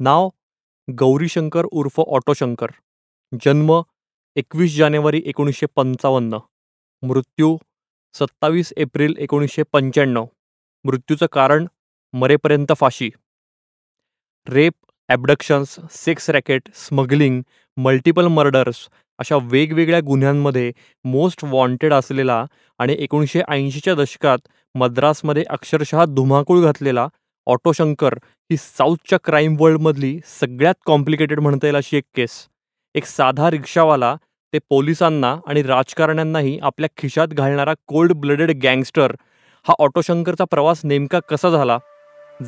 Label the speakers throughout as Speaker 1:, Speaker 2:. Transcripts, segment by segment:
Speaker 1: नाव गौरीशंकर उर्फ ऑटोशंकर. जन्म एकवीस जानेवारी एकोणीसशे पंचावन्न. मृत्यू सत्तावीस एप्रिल एकोणीसशे पंच्याण्णव. मृत्यूचं कारण मरेपर्यंत फाशी. Rape abductions sex racket smuggling multiple murders अशा वेगवेगळ्या गुन्ह्यांमध्ये मोस्ट वॉन्टेड असलेला आणि एकोणीसशे ऐंशीच्या दशकात मद्रासमध्ये अक्षरशः धुमाकूळ घातलेला ऑटोशंकर ही साऊथच्या क्राईम वर्ल्डमधली सगळ्यात कॉम्प्लिकेटेड म्हणता येईल अशी एक केस. एक साधा रिक्षावाला ते पोलिसांना आणि राजकारण्यांनाही आपल्या खिशात घालणारा कोल्ड ब्लडेड गँगस्टर हा ऑटोशंकरचा प्रवास नेमका कसा झाला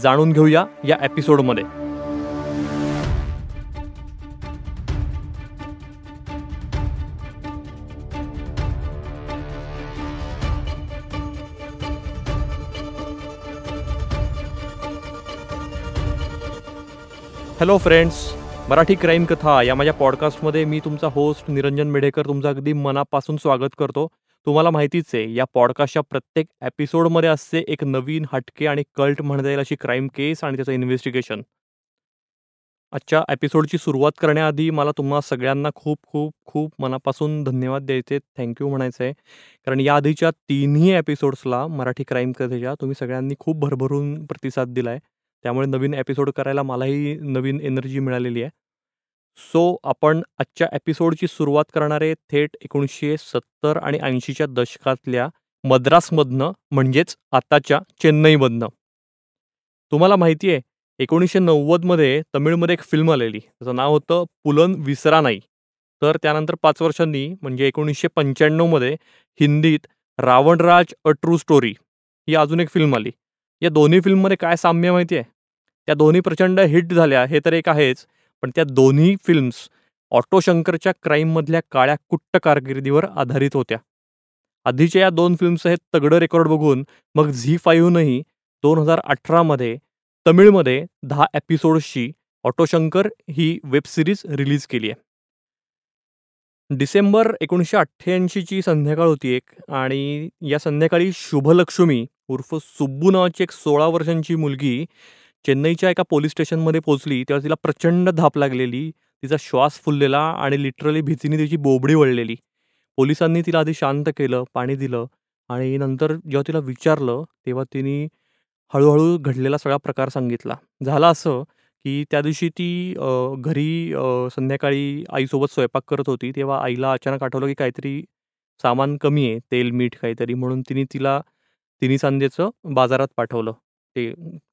Speaker 1: जाणून घेऊया या एपिसोडमध्ये हॅलो फ्रेंड्स मराठी क्राईम कथा या माझ्या पॉडकास्टमध्ये मी तुमचा होस्ट निरंजन मेढेकर तुमचं अगदी मनापासून स्वागत करतो. तुम्हाला माहितीच आहे या पॉडकास्टच्या प्रत्येक एपिसोडमध्ये असते एक नवीन हटके आणि कल्ट म्हणता येईल अशी क्राईम केस आणि त्याचं इन्व्हेस्टिगेशन आजच्या एपिसोडची सुरुवात करण्याआधी मला तुम्हा सगळ्यांना खूप खूप खूप मनापासून धन्यवाद द्यायचे. थँक्यू म्हणायचं आहे कारण या आधीच्या तिन्ही एपिसोड्सला मराठी क्राईम कथेच्या तुम्ही सगळ्यांनी खूप भरभरून प्रतिसाद दिला आहे त्यामुळे नवीन एपिसोड करायला मलाही नवीन एनर्जी मिळालेली आहे. सो आपण आजच्या एपिसोडची सुरुवात करणारे थेट एकोणीसशे सत्तर आणि ऐंशीच्या दशकातल्या मद्रासमधनं म्हणजेच आताच्या चेन्नईमधनं. तुम्हाला माहिती आहे एकोणीसशे नव्वदमध्ये तमिळमध्ये एक फिल्म आलेली. त्याचं नाव होतं पुलन विसरा नाही. तर त्यानंतर पाच वर्षांनी म्हणजे एकोणीसशे पंच्याण्णवमध्ये हिंदीत रावणराज अ ट्रू स्टोरी ही अजून एक फिल्म आली. या दोन्ही फिल्ममध्ये काय साम्य माहिती आहे? त्या दोन्ही प्रचंड हिट झाल्या हे तर एक आहेच. पण त्या दोन्ही फिल्म्स ऑटो शंकरच्या क्राईममधल्या काळ्या कुट्ट कारकिर्दीवर आधारित होत्या. आधीच्या या दोन फिल्म्स हे तगडं रेकॉर्ड बघून मग झी फाईव्हनंही दोन हजार अठरामध्ये तमिळमध्ये दहा एपिसोड्सची ऑटोशंकर ही वेब सिरीज रिलीज केली आहे. डिसेंबर एकोणीसशे अठ्ठ्याऐंशीची संध्याकाळ होती एक आणि या संध्याकाळी शुभलक्ष्मी उर्फ सुब्बू नावाची एक सोळा वर्षांची मुलगी चेन्नईच्या एका पोलीस स्टेशनमध्ये पोहोचली. तेव्हा तिला प्रचंड धाप लागलेली तिचा श्वास फुललेला आणि लिटरली भीतीने तिची बोबडी वळलेली. पोलिसांनी तिला आधी शांत केलं पाणी दिलं आणि नंतर जेव्हा तिला विचारलं तेव्हा तिने हळूहळू घडलेला सगळा प्रकार सांगितला. झाला असं की त्या दिवशी ती घरी संध्याकाळी आईसोबत स्वयंपाक करत होती. तेव्हा आईला अचानक आठवलं की काहीतरी सामान कमी आहे तेल मीठ काहीतरी म्हणून तिने तिला तिन्ही सांजेचं बाजारात पाठवलं ते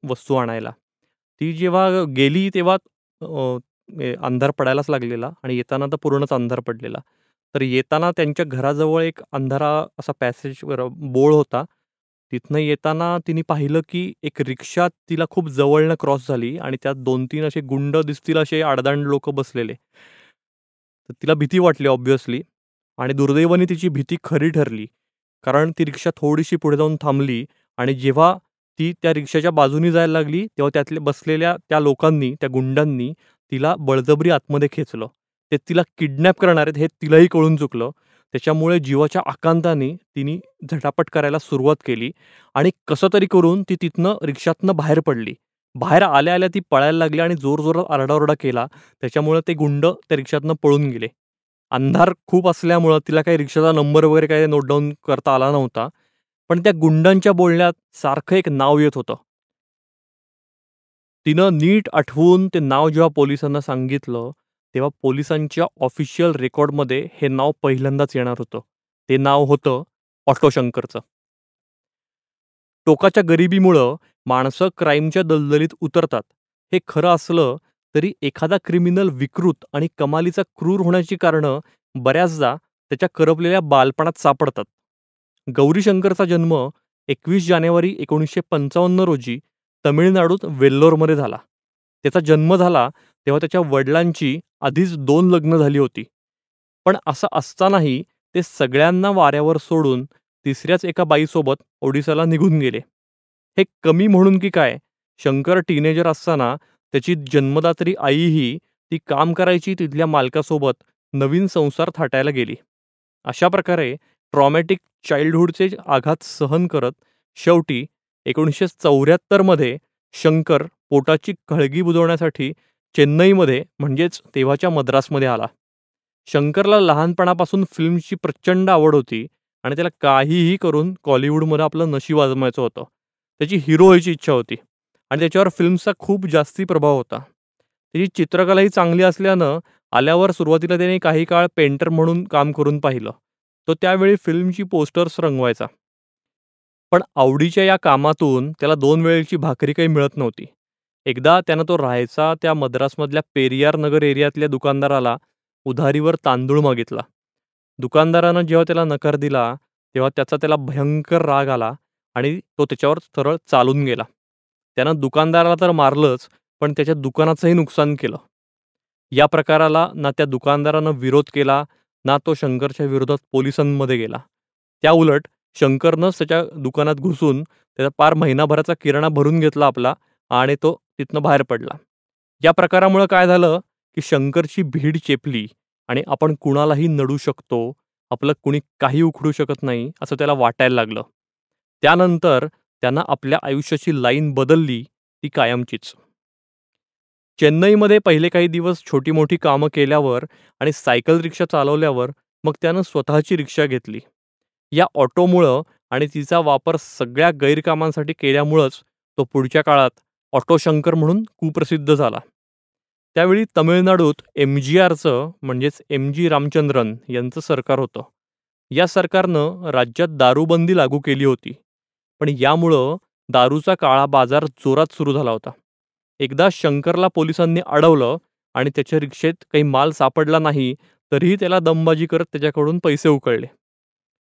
Speaker 1: वस्तू आणायला. ती जेव्हा गेली तेव्हा अंधार पडायलाच लागलेला आणि येताना तर पूर्णच अंधार पडलेला. तर येताना त्यांच्या घराजवळ एक अंधारा असा पॅसेज बोळ होता. तिथनं येताना तिने पाहिलं की एक रिक्षा तिला खूप जवळनं क्रॉस झाली आणि त्यात दोन तीन असे गुंड दिसतील असे आडदांड लोक बसलेले. तर तिला भीती वाटली ऑब्व्हियसली आणि दुर्दैवाने तिची भीती खरी ठरली. कारण ती रिक्षा थोडीशी पुढे जाऊन थांबली आणि जेव्हा ती त्या रिक्षाच्या बाजूनी जायला लागली तेव्हा त्यातल्या बसलेल्या त्या लोकांनी त्या गुंडांनी तिला बळजबरी आतमध्ये खेचलं. ते तिला किडनॅप करणार आहेत हे तिलाही कळून चुकलं. त्याच्यामुळे जीवाच्या आकांताने तिने झटापट करायला सुरुवात केली आणि कसं तरी करून ती तिथनं रिक्षातनं बाहेर पडली. बाहेर आल्या आल्या ती पळायला लागली आणि जोरजोरात आरडाओरडा केला. त्याच्यामुळे ते गुंड त्या रिक्षातनं पळून गेले. अंधार खूप असल्यामुळं तिला काही रिक्षाचा नंबर वगैरे काही नोट डाऊन करता आला नव्हता. पण त्या गुंडांच्या बोलण्यात सारखं एक नाव येत होतं. तिनं नीट आठवून ते नाव जेव्हा पोलिसांना सांगितलं तेव्हा पोलिसांच्या ऑफिशियल रेकॉर्डमध्ये हे नाव पहिल्यांदाच येणार होतं. ते नाव होतं ऑटोशंकरचं. टोकाच्या गरिबीमुळं माणसं क्राईमच्या दलदलीत उतरतात. हे खरं असलं तरी एखादा क्रिमिनल विकृत आणि कमालीचा क्रूर होण्याची कारणं बऱ्याचदा त्याच्या करपलेल्या बालपणात सापडतात. गौरीशंकरचा जन्म एकवीस जानेवारी एकोणीसशे पंचावन्न रोजी तमिळनाडूत वेल्लोरमध्ये झाला. त्याचा जन्म झाला तेव्हा त्याच्या वडिलांची आधीच दोन लग्न झाली होती. पण असं असतानाही ते सगळ्यांना वाऱ्यावर सोडून तिसऱ्याच एका बाईसोबत ओडिसाला निघून गेले. हे कमी म्हणून की काय? शंकर टीनेजर असताना त्याची जन्मदात्री आईही ती काम करायची तिथल्या मालकासोबत नवीन संसार थाटायला गेली. अशा प्रकारे ट्रॉमॅटिक चाइल्डहुडचे आघात सहन करत शेवटी एकोणीसशे चौऱ्याहत्तरमध्ये शंकर पोटाची खळगी बुजवण्यासाठी चेन्नईमध्ये म्हणजेच तेव्हाच्या मद्रासमध्ये आला. शंकरला लहानपणापासून फिल्मची प्रचंड आवड होती आणि त्याला काहीही करून कॉलिवूडमध्ये आपलं नशीब आजमायचं होतं. त्याची हिरो व्हायची इच्छा होती. आणि त्याच्यावर फिल्मचा खूप जास्ती प्रभाव होता. त्याची चित्रकलाही चांगली असल्यानं आल्यावर सुरुवातीला त्याने काही काळ पेंटर म्हणून काम करून पाहिलं. तो त्यावेळी फिल्मची पोस्टर्स रंगवायचा. पण आवडीच्या या कामातून त्याला दोन वेळेची भाकरी काही मिळत नव्हती. एकदा त्यानं तो राहायचा त्या मद्रासमधल्या पेरियार नगर एरियातल्या दुकानदाराला उधारीवर तांदूळ मागितला. दुकानदारानं जेव्हा त्याला नकार दिला तेव्हा त्याचा त्याला भयंकर राग आला आणि तो त्याच्यावर सरळ चालून गेला. त्यानं दुकानदाराला तर मारलंच पण त्याच्या दुकानाचंही नुकसान केलं. या प्रकाराला ना त्या दुकानदारानं विरोध केला ना तो शंकरच्या विरोधात पोलिसांमध्ये गेला. त्या उलट शंकरनंच त्याच्या दुकानात घुसून त्याचा पार महिनाभराचा किराणा भरून घेतला आपला आणि तो तिथनं बाहेर पडला. या प्रकारामुळं काय झालं की शंकरची भीड चेपली आणि आपण कुणालाही नडू शकतो आपलं कुणी काही उखडू शकत नाही असं त्याला वाटायला लागलं. त्यानंतर त्यानं आपल्या आयुष्याची लाईन बदलली ती कायमचीच. चेन्नईमध्ये पहिले काही दिवस छोटी मोठी कामं केल्यावर आणि सायकल रिक्षा चालवल्यावर मग त्यानं स्वतःची रिक्षा घेतली. या ऑटोमुळं आणि तिचा वापर सगळ्या गैरकामांसाठी केल्यामुळंच तो पुढच्या काळात ऑटो शंकर म्हणून कुप्रसिद्ध झाला. त्यावेळी तमिळनाडूत एम जी आरचं म्हणजेच एम जी रामचंद्रन यांचं सरकार होतं. या सरकारनं राज्यात दारूबंदी लागू केली होती. पण यामुळं दारूचा काळा बाजार जोरात सुरू झाला होता. एकदा शंकरला पोलिसांनी अडवलं आणि त्याच्या रिक्षेत काही माल सापडला नाही तरीही त्याला दमबाजी करत त्याच्याकडून पैसे उकळले.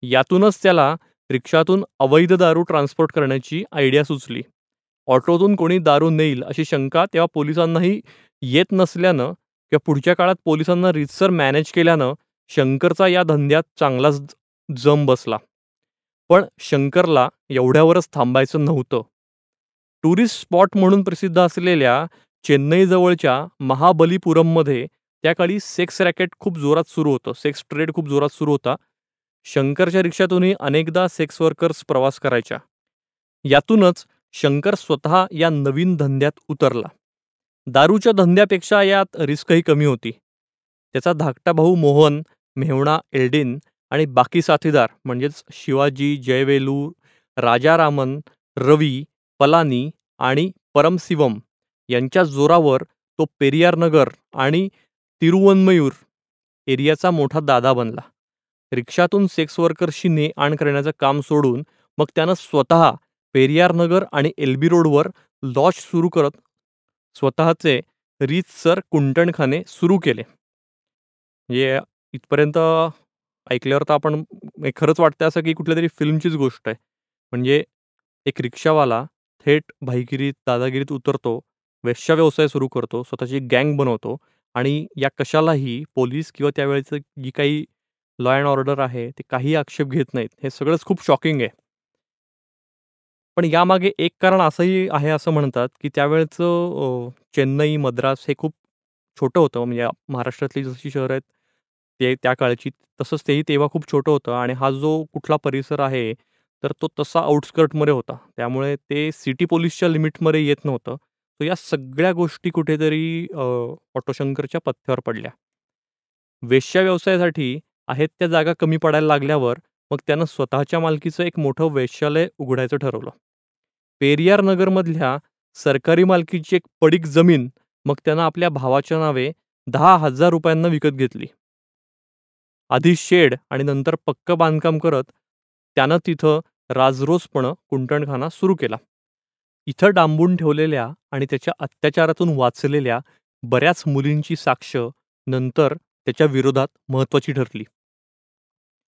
Speaker 1: यातूनच त्याला रिक्षातून अवैध दारू ट्रान्सपोर्ट करण्याची आयडिया सुचली. ऑटोतून कोणी दारू नेईल अशी शंका तेव्हा पोलिसांनाही येत नसल्यानं किंवा पुढच्या काळात पोलिसांना रितसर मॅनेज केल्यानं शंकरचा या धंद्यात चांगलाच जम बसला. पण शंकरला एवढ्यावरच थांबायचं नव्हतं. टुरिस्ट स्पॉट म्हणून प्रसिद्ध असलेल्या चेन्नईजवळच्या महाबलीपुरममध्ये त्या काळी सेक्स रॅकेट खूप जोरात सुरू होतं सेक्स ट्रेड खूप जोरात सुरू होता. शंकरच्या रिक्षातूनही अनेकदा सेक्स वर्कर्स प्रवास करायच्या. यातूनच शंकर स्वतः या नवीन धंद्यात उतरला. दारूच्या धंद्यापेक्षा यात रिस्कही कमी होती. त्याचा धाकटा भाऊ मोहन मेहणा एल्डिन आणि बाकी साथीदार म्हणजेच शिवाजी जयवेलू राजारामन रवी पलानी आणि परमसिवम यांच्या जोरावर तो पेरियार नगर आणि तिरुवनमयूर एरियाचा मोठा दादा बनला. रिक्षातून सेक्स वर्कर्सशी ने आण करण्याचं काम सोडून मग त्यानं स्वतः पेरियार नगर आणि एलबी रोडवर लॉज सुरू करत स्वतःचे रीतसर कुंटणखाने सुरू केले. म्हणजे इथपर्यंत ऐकल्यावर तर आपण खरंच वाटतं असं की कुठल्या तरी फिल्मचीच गोष्ट आहे. म्हणजे एक रिक्षावाला थेट भाईगिरीत दादागिरीत उतरतो वेश्या व्यवसाय सुरू करतो स्वतःची गँग बनवतो आणि या कशालाही पोलीस किंवा त्यावेळेचं जी काही लॉ अँड ऑर्डर आहे ते काही आक्षेप घेत नाहीत. हे सगळंच खूप शॉकिंग आहे. पण यामागे एक कारण असंही आहे असं म्हणतात की त्यावेळेचं चेन्नई मद्रास हे खूप छोटं होतं. म्हणजे महाराष्ट्रातली जशी शहरं आहेत ते त्या काळची तसंच तेही तेव्हा खूप छोटं होतं आणि हा जो कुठला परिसर आहे तर तो तसा आउटस्कर्टमध्ये होता. त्यामुळे ते सिटी पोलीसच्या लिमिटमध्ये येत नव्हतं. तर या सगळ्या गोष्टी कुठेतरी ऑटोशंकरच्या पथ्यावर पडल्या. वेश्या व्यवसायासाठी आहेत त्या जागा कमी पडायला लागल्यावर मग त्यानं स्वतःच्या मालकीचं एक मोठं वेश्यालय उघडायचं ठरवलं. पेरियार नगरमधल्या सरकारी मालकीची एक पडीक जमीन मग त्यानं आपल्या भावाच्या नावे दहा हजार रुपयांना विकत घेतली. आधी शेड आणि नंतर पक्क बांधकाम करत त्यानं तिथं राजरोसपणं कुंटणखाना सुरू केला. इथं डांबून ठेवलेल्या आणि त्याच्या अत्याचारातून वाचलेल्या बऱ्याच मुलींची साक्ष नंतर त्याच्या विरोधात महत्त्वाची ठरली.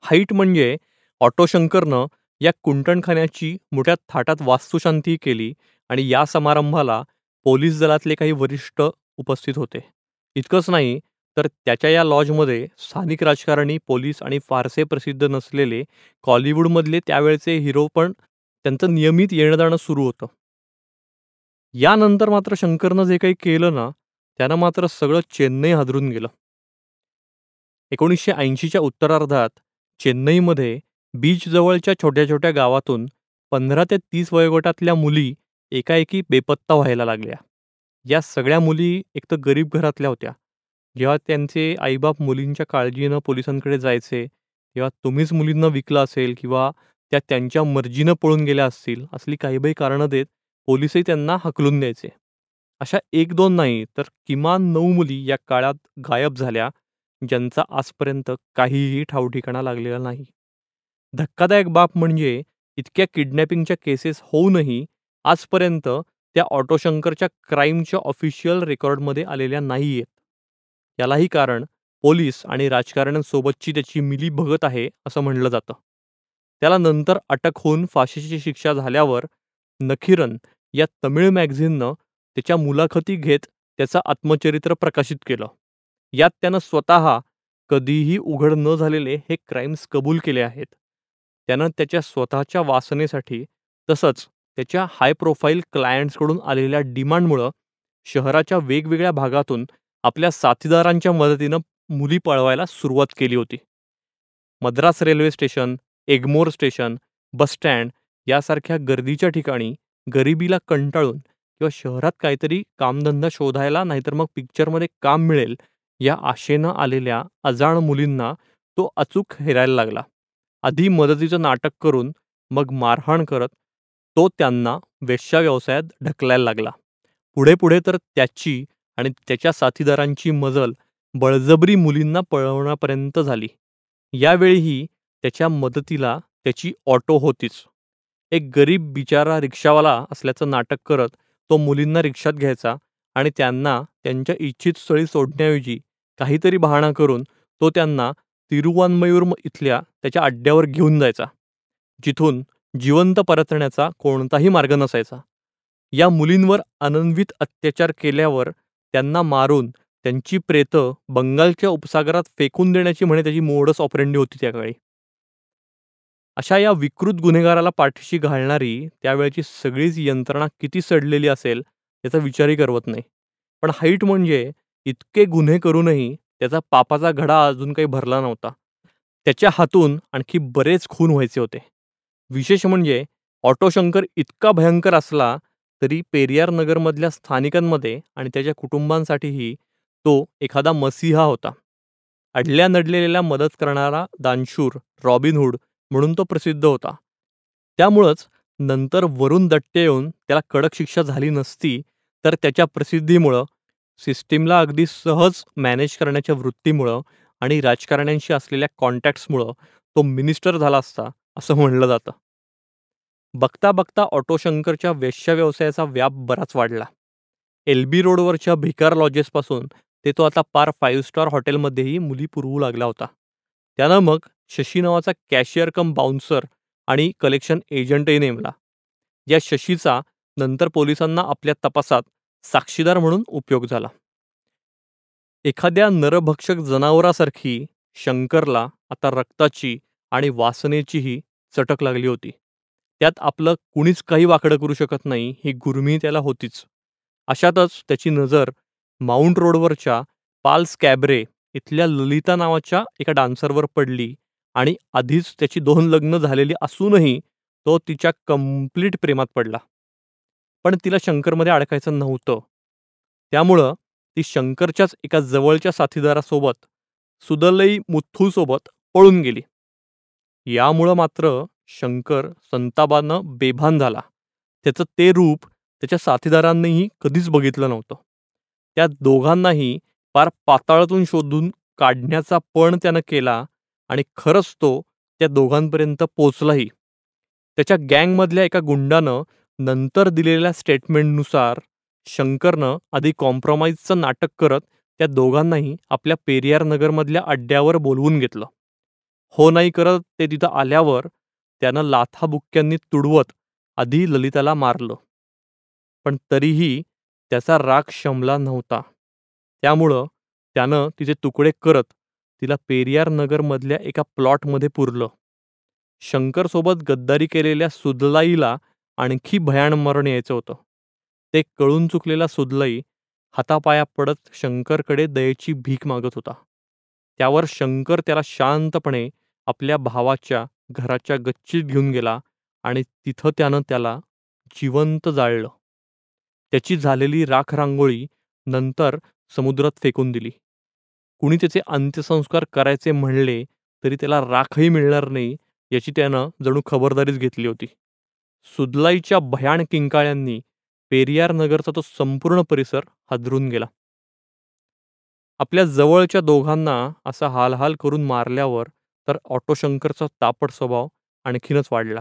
Speaker 1: हाईट म्हणजे ऑटोशंकरनं या कुंटणखान्याची मोठ्या थाटात वास्तुशांती केली आणि या समारंभाला पोलीस दलातले काही वरिष्ठ उपस्थित होते. इतकंच नाही तर त्याच्या या लॉजमध्ये स्थानिक राजकारणी पोलीस आणि फारसे प्रसिद्ध नसलेले कॉलिवूडमधले त्यावेळचे हिरो पण त्यांचं नियमित येणं जाणं सुरू होतं. यानंतर मात्र शंकरनं जे काही केलं ना त्यानं मात्र सगळं चेन्नई हादरून गेलं. एकोणीसशे ऐंशीच्या उत्तरार्धात चेन्नईमध्ये बीचजवळच्या छोट्या छोट्या गावातून पंधरा ते तीस वयोगटातल्या मुली एकाएकी बेपत्ता व्हायला लागल्या. या सगळ्या मुली एक तर गरीब घरातल्या होत्या. जेव्हा त्यांचे आईबाप मुलींच्या काळजीनं पोलिसांकडे जायचे, तेव्हा तुम्हीच मुलींना विकलं असेल किंवा त्या त्यांच्या मर्जीनं पळून गेल्या असतील, असली काही-बाही कारणं देत पोलिसही त्यांना हकलून द्यायचे. अशा 1-2 नाही, तर किमान नऊ मुली या काळात गायब झाल्या, ज्यांचा आजपर्यंत काहीही ठावठिकाणा लागलेला नाही. धक्कादायक बाब म्हणजे इतक्या किडनॅपिंगच्या केसेस होऊनही आजपर्यंत त्या ऑटोशंकरच्या क्राईमच्या ऑफिशियल रेकॉर्डमध्ये आलेल्या नाहीयेत. यालाही कारण पोलीस आणि राजकारण्यांसोबतची त्याची मिलीभगत आहे, असं म्हणलं जातं. त्याला नंतर अटक होऊन फाशीची शिक्षा झाल्यावर नखीरन या तमिळ मॅगझिननं त्याच्या मुलाखती घेत त्याचं आत्मचरित्र प्रकाशित केलं. यात त्यानं स्वतः कधीही उघड न झालेले हे क्राईम्स कबूल केले आहेत. त्यानं त्याच्या स्वतःच्या वासनेसाठी तसंच त्याच्या हाय प्रोफाईल क्लायंट्सकडून आलेल्या डिमांडमुळं शहराच्या वेगवेगळ्या भागातून आपल्या साथीदारांच्या मदतीनं मुली पळवायला सुरुवात केली होती. Madras railway station, Egmore station, bus stand यासारख्या गर्दीच्या ठिकाणी गरिबीला कंटाळून किंवा शहरात काहीतरी कामधंदा शोधायला नाहीतर मग पिक्चरमध्ये काम मिळेल या आशेनं आलेल्या अजाण मुलींना तो अचूक हेरायला लागला. आधी मदतीचं नाटक करून मग मारहाण करत तो त्यांना वेश्या व्यवसायात ढकलायला लागला. पुढे पुढे तर त्याची आणि त्याच्या साथीदारांची मजल बळजबरी मुलींना पळवण्यापर्यंत झाली. यावेळीही त्याच्या मदतीला त्याची ऑटो होतीच. एक गरीब बिचारा रिक्षावाला असल्याचं नाटक करत तो मुलींना रिक्षात घ्यायचा आणि त्यांना त्यांच्या इच्छित स्थळी सोडण्याऐवजी काहीतरी बहाणा करून तो त्यांना तिरुवान्मयूर इथल्या त्याच्या अड्ड्यावर घेऊन जायचा. जिथून जिवंत परतण्याचा कोणताही मार्ग नसायचा. या मुलींवर अनन्वित अत्याचार केल्यावर त्यांना मारून त्यांची प्रेतं बंगालच्या उपसागरात फेकून देण्याची म्हणे त्याची मोडस ऑपरेंडी होती त्या काळी. अशा या विकृत गुन्हेगाराला पाठीशी घालणारी त्यावेळची सगळीच यंत्रणा किती सडलेली असेल याचा विचारही करवत नाही. पण हाईट म्हणजे इतके गुन्हे करूनही त्याचा पापाचा घडा अजून काही भरला नव्हता. त्याच्या हातून आणखी बरेच खून व्हायचे होते. विशेष म्हणजे ऑटो शंकर इतका भयंकर असला तरी पेरियार नगरमधल्या स्थानिकांमध्ये आणि त्याच्या कुटुंबांसाठीही तो एखादा मसिहा होता. अडल्या नडलेल्याला मदत करणारा दानशूर रॉबिनहूड म्हणून तो प्रसिद्ध होता. त्यामुळंच नंतर वरून दट्टे येऊन त्याला कडक शिक्षा झाली नसती तर त्याच्या प्रसिद्धीमुळं, सिस्टीमला अगदी सहज मॅनेज करण्याच्या वृत्तीमुळं आणि राजकारण्यांशी असलेल्या कॉन्टॅक्ट्समुळं तो मिनिस्टर झाला असता, असं म्हणलं जातं. बघता बघता ऑटो शंकरच्या वेश्या व्यवसायाचा व्याप बराच वाढला. एल्बी रोडवरच्या भिकार लॉजेसपासून ते तो आता पार फाईव्ह स्टार हॉटेलमध्येही मुली पुरवू लागला होता. त्यानं मग शशी नावाचा कॅशियर कम बाउन्सर आणि कलेक्शन एजंटही नेमला. या शशीचा नंतर पोलिसांना आपल्या तपासात साक्षीदार म्हणून उपयोग झाला. एखाद्या नरभक्षक जनावरासारखी शंकरला आता रक्ताची आणि वासनेचीही चटक लागली होती. त्यात आपलं कुणीच काही वाकडं करू शकत नाही ही गुरमी त्याला होतीच. अशातच त्याची नजर माउंट रोडवरच्या पाल्स कॅबरे इथल्या ललिता नावाच्या एका डान्सरवर पडली आणि आधीच त्याची दोन लग्न झालेली असूनही तो तिच्या कंप्लीट प्रेमात पडला. पण तिला शंकरमध्ये अडकायचं नव्हतं. त्यामुळं ती शंकरच्याच एका जवळच्या साथीदारासोबत सुदलई मुथ्थूसोबत पळून गेली. यामुळं मात्र शंकर संतापानं बेभान झाला. त्याचं ते रूप त्याच्या साथीदारांनीही कधीच बघितलं नव्हतं. त्या दोघांनाही पार पाताळातून शोधून काढण्याचा पण त्यानं केला आणि खरंच तो त्या दोघांपर्यंत पोचलाही. त्याच्या गँगमधल्या एका गुंडानं नंतर दिलेल्या स्टेटमेंटनुसार शंकरनं आधी कॉम्प्रोमाइजचं नाटक करत त्या दोघांनाही आपल्या पेरियार नगरमधल्या अड्ड्यावर बोलवून घेतलं. हो नाही करत ते तिथं आल्यावर त्यानं लाथाबुक्क्यांनी तुडवत आधी ललिताला मारलं. पण तरीही त्याचा राग शमला नव्हता. त्यामुळं त्यानं तिचे तुकडे करत तिला पेरियार नगरमधल्या एका प्लॉटमध्ये पुरलं. शंकरसोबत गद्दारी केलेल्या सुदलाईला आणखी भयाण मरण यायचं होतं. ते कळून चुकलेला सुदलाई हातापाया पडत शंकरकडे दयेची भीक मागत होता. त्यावर शंकर त्याला शांतपणे आपल्या भावाच्या घराच्या गच्चीत घेऊन गेला आणि तिथं त्यानं त्याला जिवंत जाळलं. त्याची झालेली राख रांगोळी नंतर समुद्रात फेकून दिली. कुणी त्याचे अंत्यसंस्कार करायचे म्हणले तरी त्याला राखही मिळणार नाही याची त्यानं जणू खबरदारीच घेतली होती. सुदलाईच्या भयाण किंकाळ्यांनी पेरियार नगरचा तो संपूर्ण परिसर हादरून गेला. आपल्या जवळच्या दोघांना असा हालहाल करून मारल्यावर तर ऑटोशंकरचा तापट स्वभाव आणखीनच वाढला.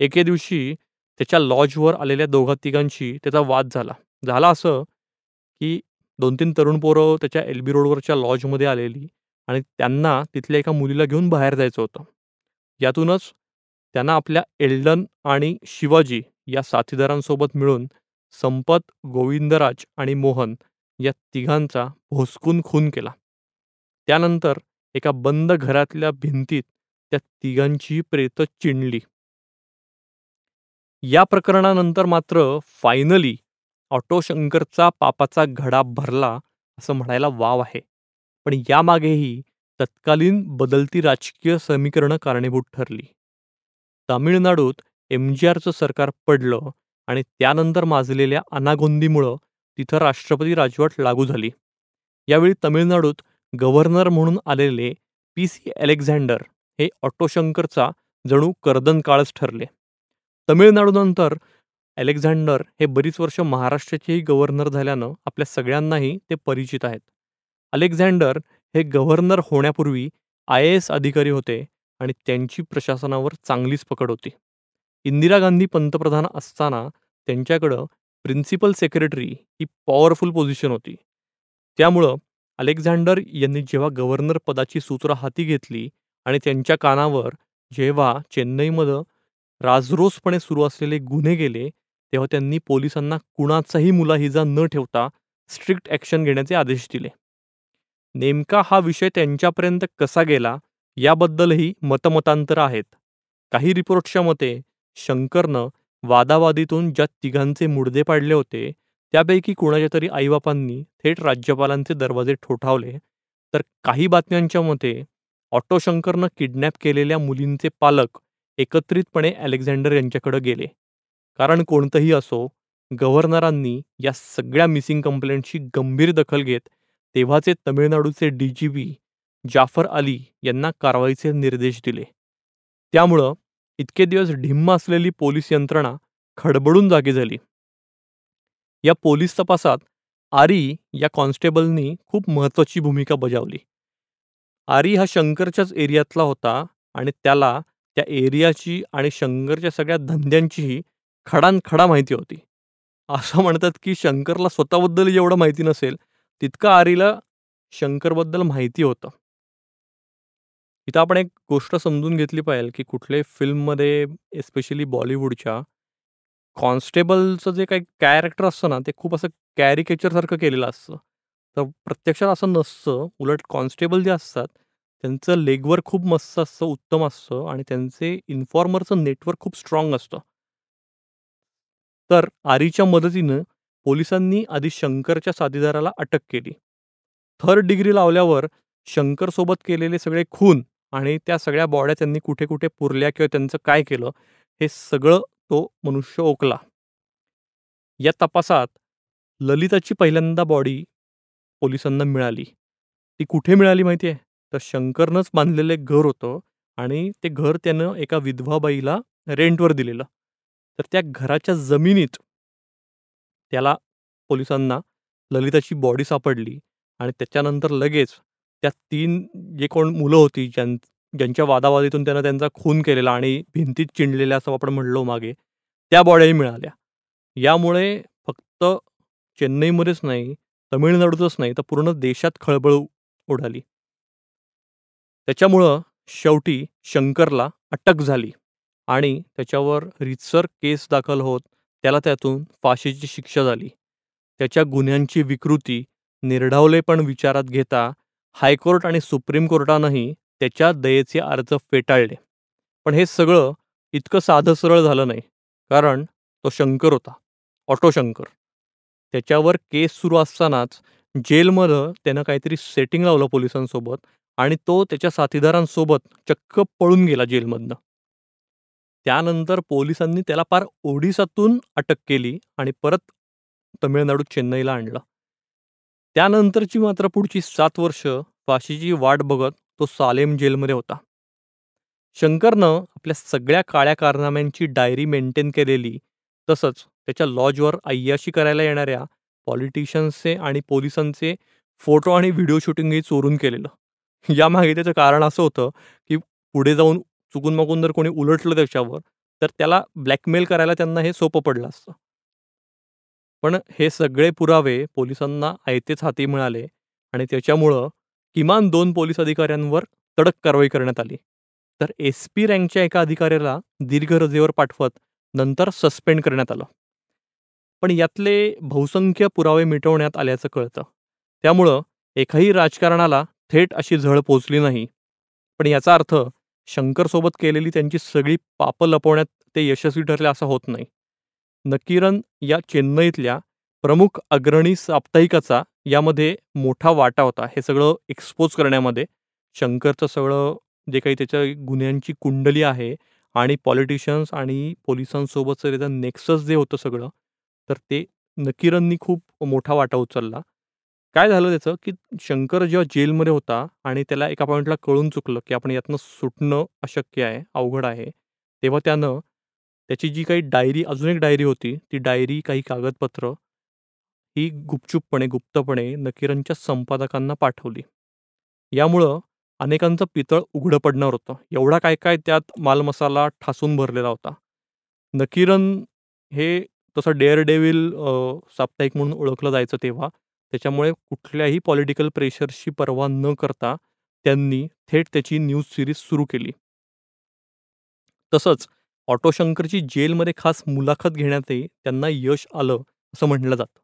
Speaker 1: एके दिवशी त्याच्या लॉजवर आलेल्या दोघा तिघांशी त्याचा वाद झाला. झाला असं की दोन तीन तरुण पोरं त्याच्या एल बी रोडवरच्या लॉजमध्ये आलेली आणि त्यांना तिथल्या एका मुलीला घेऊन बाहेर जायचं होतं. यातूनच त्यांना आपल्या एल्डन आणि शिवाजी या साथीदारांसोबत मिळून संपत गोविंदराज आणि मोहन या तिघांचा भोसकून खून केला. त्यानंतर एका बंद घरातल्या भिंतीत त्या तिघांची प्रेत चिणली या प्रकरणानंतर मात्र फायनली ऑटो शंकरचा पापाचा घडा भरला असं म्हणायला वाव आहे. पण यामागेही तत्कालीन बदलती राजकीय समीकरणं कारणीभूत ठरली. तामिळनाडूत एम जी आरचं सरकार पडलं आणि त्यानंतर माजलेल्या अनागोंदीमुळं तिथं राष्ट्रपती राजवट लागू झाली. यावेळी तमिळनाडूत गव्हर्नर म्हणून आलेले पी सी अलेक्झांडर हे ऑटोशंकरचा जणू कर्दन काळच ठरले. तमिळनाडूनंतर अलेक्झांडर हे बरीच वर्ष महाराष्ट्राचेही गव्हर्नर झाल्यानं आपल्या सगळ्यांनाही ते परिचित आहेत. अलेक्झांडर हे गव्हर्नर होण्यापूर्वी आय एस अधिकारी होते आणि त्यांची प्रशासनावर चांगलीच पकड होती. इंदिरा गांधी पंतप्रधान असताना त्यांच्याकडं प्रिन्सिपल सेक्रेटरी ही पॉवरफुल पोझिशन होती. त्यामुळं अलेक्झांडर यांनी जेव्हा गव्हर्नर पदाची सूत्र हाती घेतली आणि त्यांच्या कानावर जेव्हा चेन्नईमध्ये राजरोसपणे सुरू असलेले गुन्हे गेले तेव्हा त्यांनी पोलिसांना कुणाचाही मुलाहिजा न ठेवता स्ट्रिक्ट ॲक्शन घेण्याचे आदेश दिले. नेमका हा विषय त्यांच्यापर्यंत कसा गेला याबद्दलही मतमतांतर आहेत. काही रिपोर्टच्या मते शंकरनं वादावादीतून ज्या तिघांचे मुडदे पाडले होते त्यापैकी कुणाच्या तरी आईबापांनी थेट राज्यपालांचे दरवाजे ठोठावले. तर काही बातम्यांच्या मते ऑटो शंकरनं किडनॅप केलेल्या मुलींचे पालक एकत्रितपणे अलेक्झांडर यांच्याकडे गेले. कारण कोणतंही असो गव्हर्नरांनी या सगळ्या मिसिंग कंप्लेंटची गंभीर दखल घेत तेव्हाचे तमिळनाडूचे D G P Jafar Ali यांना कारवाईचे निर्देश दिले. त्यामुळं इतके दिवस ढिम्म असलेली पोलीस यंत्रणा खडबडून जागी झाली. या पोलीस तपासात आरी या कॉन्स्टेबलनी खूप महत्त्वाची भूमिका बजावली. आरी हा शंकरच्याच एरियातला होता आणि त्याला त्या एरियाची आणि शंकरच्या सगळ्या धंद्यांचीही खडानखडा माहिती होती. असं म्हणतात की शंकरला स्वतःबद्दल जेवढं माहिती नसेल तितकं आरीला शंकरबद्दल माहिती होतं. इथं आपण एक गोष्ट समजून घेतली पाहिजे की कुठल्याही फिल्ममध्ये एस्पेशली बॉलिवूडच्या कॉन्स्टेबलचं जे काही कॅरेक्टर असतं ना ते खूप असं कॅरिकेचरसारखं केलेलं असतं. तर प्रत्यक्षात असं नसतं. उलट कॉन्स्टेबल जे असतात त्यांचं लेगवर खूप मस्त असतं उत्तम असतं आणि त्यांचे इन्फॉर्मरचं नेटवर्क खूप स्ट्रॉंग असतं. तर आरीच्या मदतीनं पोलिसांनी आधी शंकरच्या साथीदाराला अटक केली. थर्ड डिग्री लावल्यावर शंकरसोबत केलेले सगळे खून आणि त्या सगळ्या बॉड्या त्यांनी कुठे कुठे पुरल्या किंवा त्यांचं काय केलं हे सगळं तो मनुष्य ओकला. या तपासात ललिताची पहिल्यांदा बॉडी पोलिसांना मिळाली. ती कुठे मिळाली माहिती आहे? तर शंकरनंच बांधलेलं एक घर होतं आणि ते घर त्यानं एका विधवाबाईला रेंटवर दिलेलं. तर त्या घराच्या जमिनीत त्याला पोलिसांना ललिताची बॉडी सापडली आणि त्याच्यानंतर लगेच त्या तीन जे कोण मुलं होती ज्यां ज्यांच्या वादावादीतून त्यानं त्यांचा खून केलेला आणि भिंतीत चिंडलेल्या असं आपण म्हणलो मागे त्या बॉड्याही मिळाल्या. यामुळे फक्त चेन्नईमध्येच नाही तमिळनाडूतच नाही तर पूर्ण देशात खळबळ उडाली. त्याच्यामुळं शेवटी शंकरला अटक झाली आणि त्याच्यावर रितसर केस दाखल होत त्याला त्यातून फाशीची शिक्षा झाली. त्याच्या गुन्ह्यांची विकृती निर्ढावले पण विचारात घेता हायकोर्ट आणि सुप्रीम कोर्टानंही त्याच्या दयेचे अर्ज फेटाळले. पण हे सगळं इतकं साधं सरळ झालं नाही कारण तो शंकर होता ऑटो शंकर. त्याच्यावर केस सुरू असतानाच जेलमध्ये त्यानं काहीतरी सेटिंग लावलं पोलिसांसोबत आणि तो त्याच्या साथीदारांसोबत चक्क पळून गेला जेलमधनं. त्यानंतर पोलिसांनी त्याला पार ओडिसातून अटक केली आणि परत तमिळनाडू चेन्नईला आणलं. त्यानंतरची मात्र पुढची सात वर्ष फाशीची वाट बघत तो सालेम जेलमध्ये होता. शंकरनं आपल्या सगळ्या काळ्या कारनाम्यांची डायरी मेंटेन केलेली तसंच त्याच्या लॉजवर अय्याशी करायला येणाऱ्या पॉलिटिशियन्सचे आणि पोलिसांचे फोटो आणि व्हिडिओ शूटिंगही चोरून केलेलं. यामागे त्याचं कारण असं होतं की पुढे जाऊन चुकून मागून जर कोणी उलटलं त्याच्यावर तर त्याला ब्लॅकमेल करायला त्यांना हे सोपं पडलं असतं. पण हे सगळे पुरावे पोलिसांना आयतेच हाती मिळाले आणि त्याच्यामुळं किमान दोन पोलीस अधिकाऱ्यांवर तडक कारवाई करण्यात आली. तर एस पी रँकच्या एका अधिकाऱ्याला दीर्घ रजेवर पाठवत नंतर सस्पेंड करण्यात आलं. पण यातले बहुसंख्य पुरावे मिटवण्यात आल्याचं कळतं. त्यामुळं एकाही राजकारणाला थेट अशी झळ पोचली नाही. पण याचा अर्थ शंकरसोबत केलेली त्यांची सगळी पापं लपवण्यात ते यशस्वी ठरले असं होत नाही. नकीरन या चेन्नईतल्या प्रमुख अग्रणी साप्ताहिकाचा यामध्ये मोठा वाटा होता. हे सगळं एक्सपोज करण्यामध्ये शंकरचं सगळं जे काही त्याच्या गुन्ह्यांची कुंडली आहे आणि पॉलिटिशियन्स आणि पोलिसांसोबतचं त्याचं नेक्सस जे होतं सगळं तर ते नकिरांनी खूप मोठा वाटा उचलला. काय झालं त्याचं की शंकर जेव्हा जेलमध्ये होता आणि त्याला एका पॉईंटला कळून चुकलं की आपण यातनं सुटणं अशक्य आहे अवघड आहे तेव्हा त्यानं त्याची जी काही डायरी अजून एक डायरी होती ती डायरी काही कागदपत्र ही गुपचूपपणे गुप्तपणे नकीरांच्या संपादकांना पाठवली. यामुळं अनेकांचं पितळ उघडं पडणार होतं. एवढा काय काय त्यात मालमसाला ठासून भरलेला होता. नकीरन हे तसं डेअर डेविल साप्ताहिक म्हणून ओळखलं जायचं तेव्हा त्याच्यामुळे कुठल्याही पॉलिटिकल प्रेशरशी पर्वा न करता त्यांनी थेट त्याची न्यूज सिरीज सुरू केली. तसंच ऑटो शंकरची जेलमध्ये खास मुलाखत घेण्यातही त्यांना यश आलं असं म्हटलं जातं.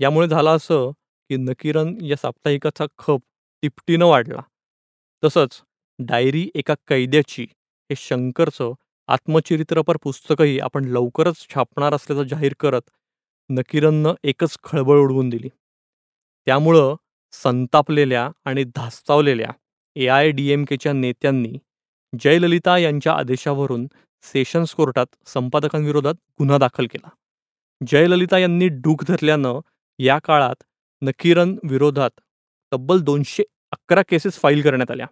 Speaker 1: यामुळे झालं असं की नकीरन या साप्ताहिकाचा खप तिपटीनं वाढला. तसंच डायरी एका कैद्याची हे शंकरचं आत्मचरित्रपर पुस्तकही आपण लवकरच छापणार असल्याचं जाहीर करत नकीरननं एकच खळबळ उडवून दिली. त्यामुळं संतापलेल्या आणि धास्तावलेल्या ए आय डी एम केच्या नेत्यांनी जयललिता यांच्या आदेशावरून सेशन्स कोर्टात संपादकांविरोधात गुन्हा दाखल केला. जयललिता यांनी डूक धरल्यानं या काळात नकीरन विरोधात तब्बल दोनशे अकरा केसेस फाईल करण्यात आल्या.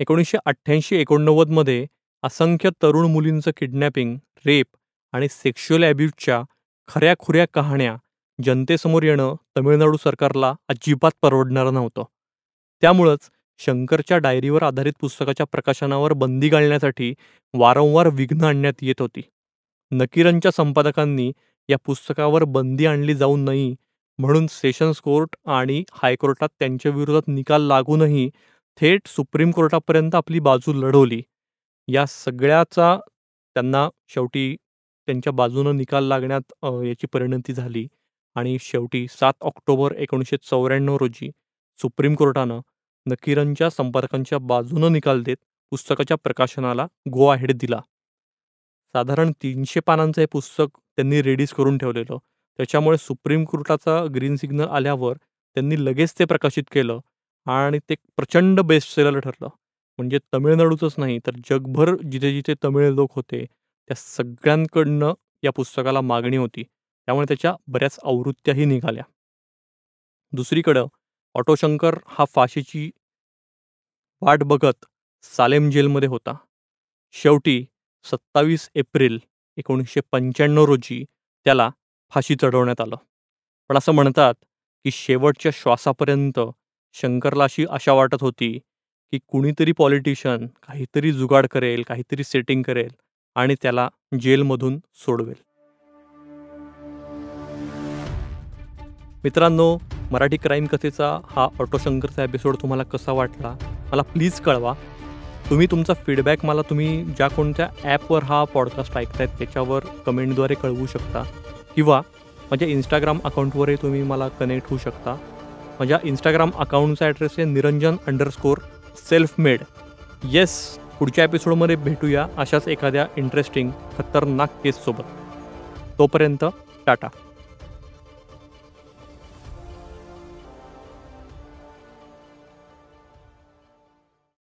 Speaker 1: एकोणीसशे अठ्ठ्याऐंशी एकोणनव्वदमध्ये असंख्य तरुण मुलींचं किडनॅपिंग रेप आणि सेक्शुअल ॲब्यूजच्या खऱ्या खुऱ्या कहाण्या जनतेसमोर येणं तमिळनाडू सरकारला अजिबात परवडणारं नव्हतं. त्यामुळंच शंकरच्या डायरीवर आधारित पुस्तकाच्या प्रकाशनावर बंदी घालण्यासाठी वारंवार विघ्न आणण्यात येत होती. नकीरनच्या संपादकांनी या पुस्तकावर बंदी आणली जाऊ नये म्हणून सेशन्स कोर्ट आणि हायकोर्टात त्यांच्या विरोधात निकाल लागूनही थेट सुप्रीम कोर्टापर्यंत आपली बाजू लढवली. या सगळ्याचा त्यांना शेवटी त्यांच्या बाजूनं निकाल लागण्यात याची परिणती झाली आणि शेवटी सात ऑक्टोबर एकोणीसशे चौऱ्याण्णव रोजी सुप्रीम कोर्टानं नकीरनच्या संपर्कांच्या बाजूनं निकाल देत पुस्तकाच्या प्रकाशनाला गो आहेड दिला. साधारण तीनशे पानांचं हे पुस्तक त्यांनी रेडीज करून ठेवलेलं. त्याच्यामुळे सुप्रीम कोर्टाचा ग्रीन सिग्नल आल्यावर त्यांनी लगेच ते प्रकाशित केलं आणि ते प्रचंड बेस्ट सेलर ठरलं. म्हणजे तमिळनाडूचंच नाही तर जगभर जिथे जिथे तमिळ लोक होते त्या सगळ्यांकडनं या पुस्तकाला मागणी होती. त्यामुळे त्याच्या बऱ्याच आवृत्त्याही निघाल्या. दुसरीकडं ऑटोशंकर हा फाशीची वाट बघत सालेम जेलमध्ये होता. शेवटी सत्तावीस एप्रिल एकोणीसशे पंच्याण्णव रोजी त्याला फाशी चढवण्यात आलं. पण असं म्हणतात की शेवटच्या श्वासापर्यंत शंकरला अशी आशा वाटत होती की कुणीतरी पॉलिटिशियन काहीतरी जुगाड करेल काहीतरी सेटिंग करेल आणि त्याला जेलमधून सोडवेल. मित्रांनो मराठी क्राईम कथेचा हा ऑटोशंकरचा एपिसोड तुम्हाला कसा वाटला? मला प्लीज कळवा. तुम्ही तुमचा फीडबॅक मला तुम्ही ज्या कोणत्या ॲपवर हा पॉडकास्ट ऐकतायत त्याच्यावर कमेंटद्वारे कळवू शकता. किंवा माझ्या इंस्टाग्राम अकाउंटवरही तुम्ही मला कनेक्ट होऊ शकता. माझ्या इंस्टाग्राम अकाउंटचा ॲड्रेस आहे Niranjan underscore self made yes पुढच्या एपिसोडमध्ये भेटूया अशाच एखाद्या इंटरेस्टिंग खतरनाक केससोबत तोपर्यंत टाटा.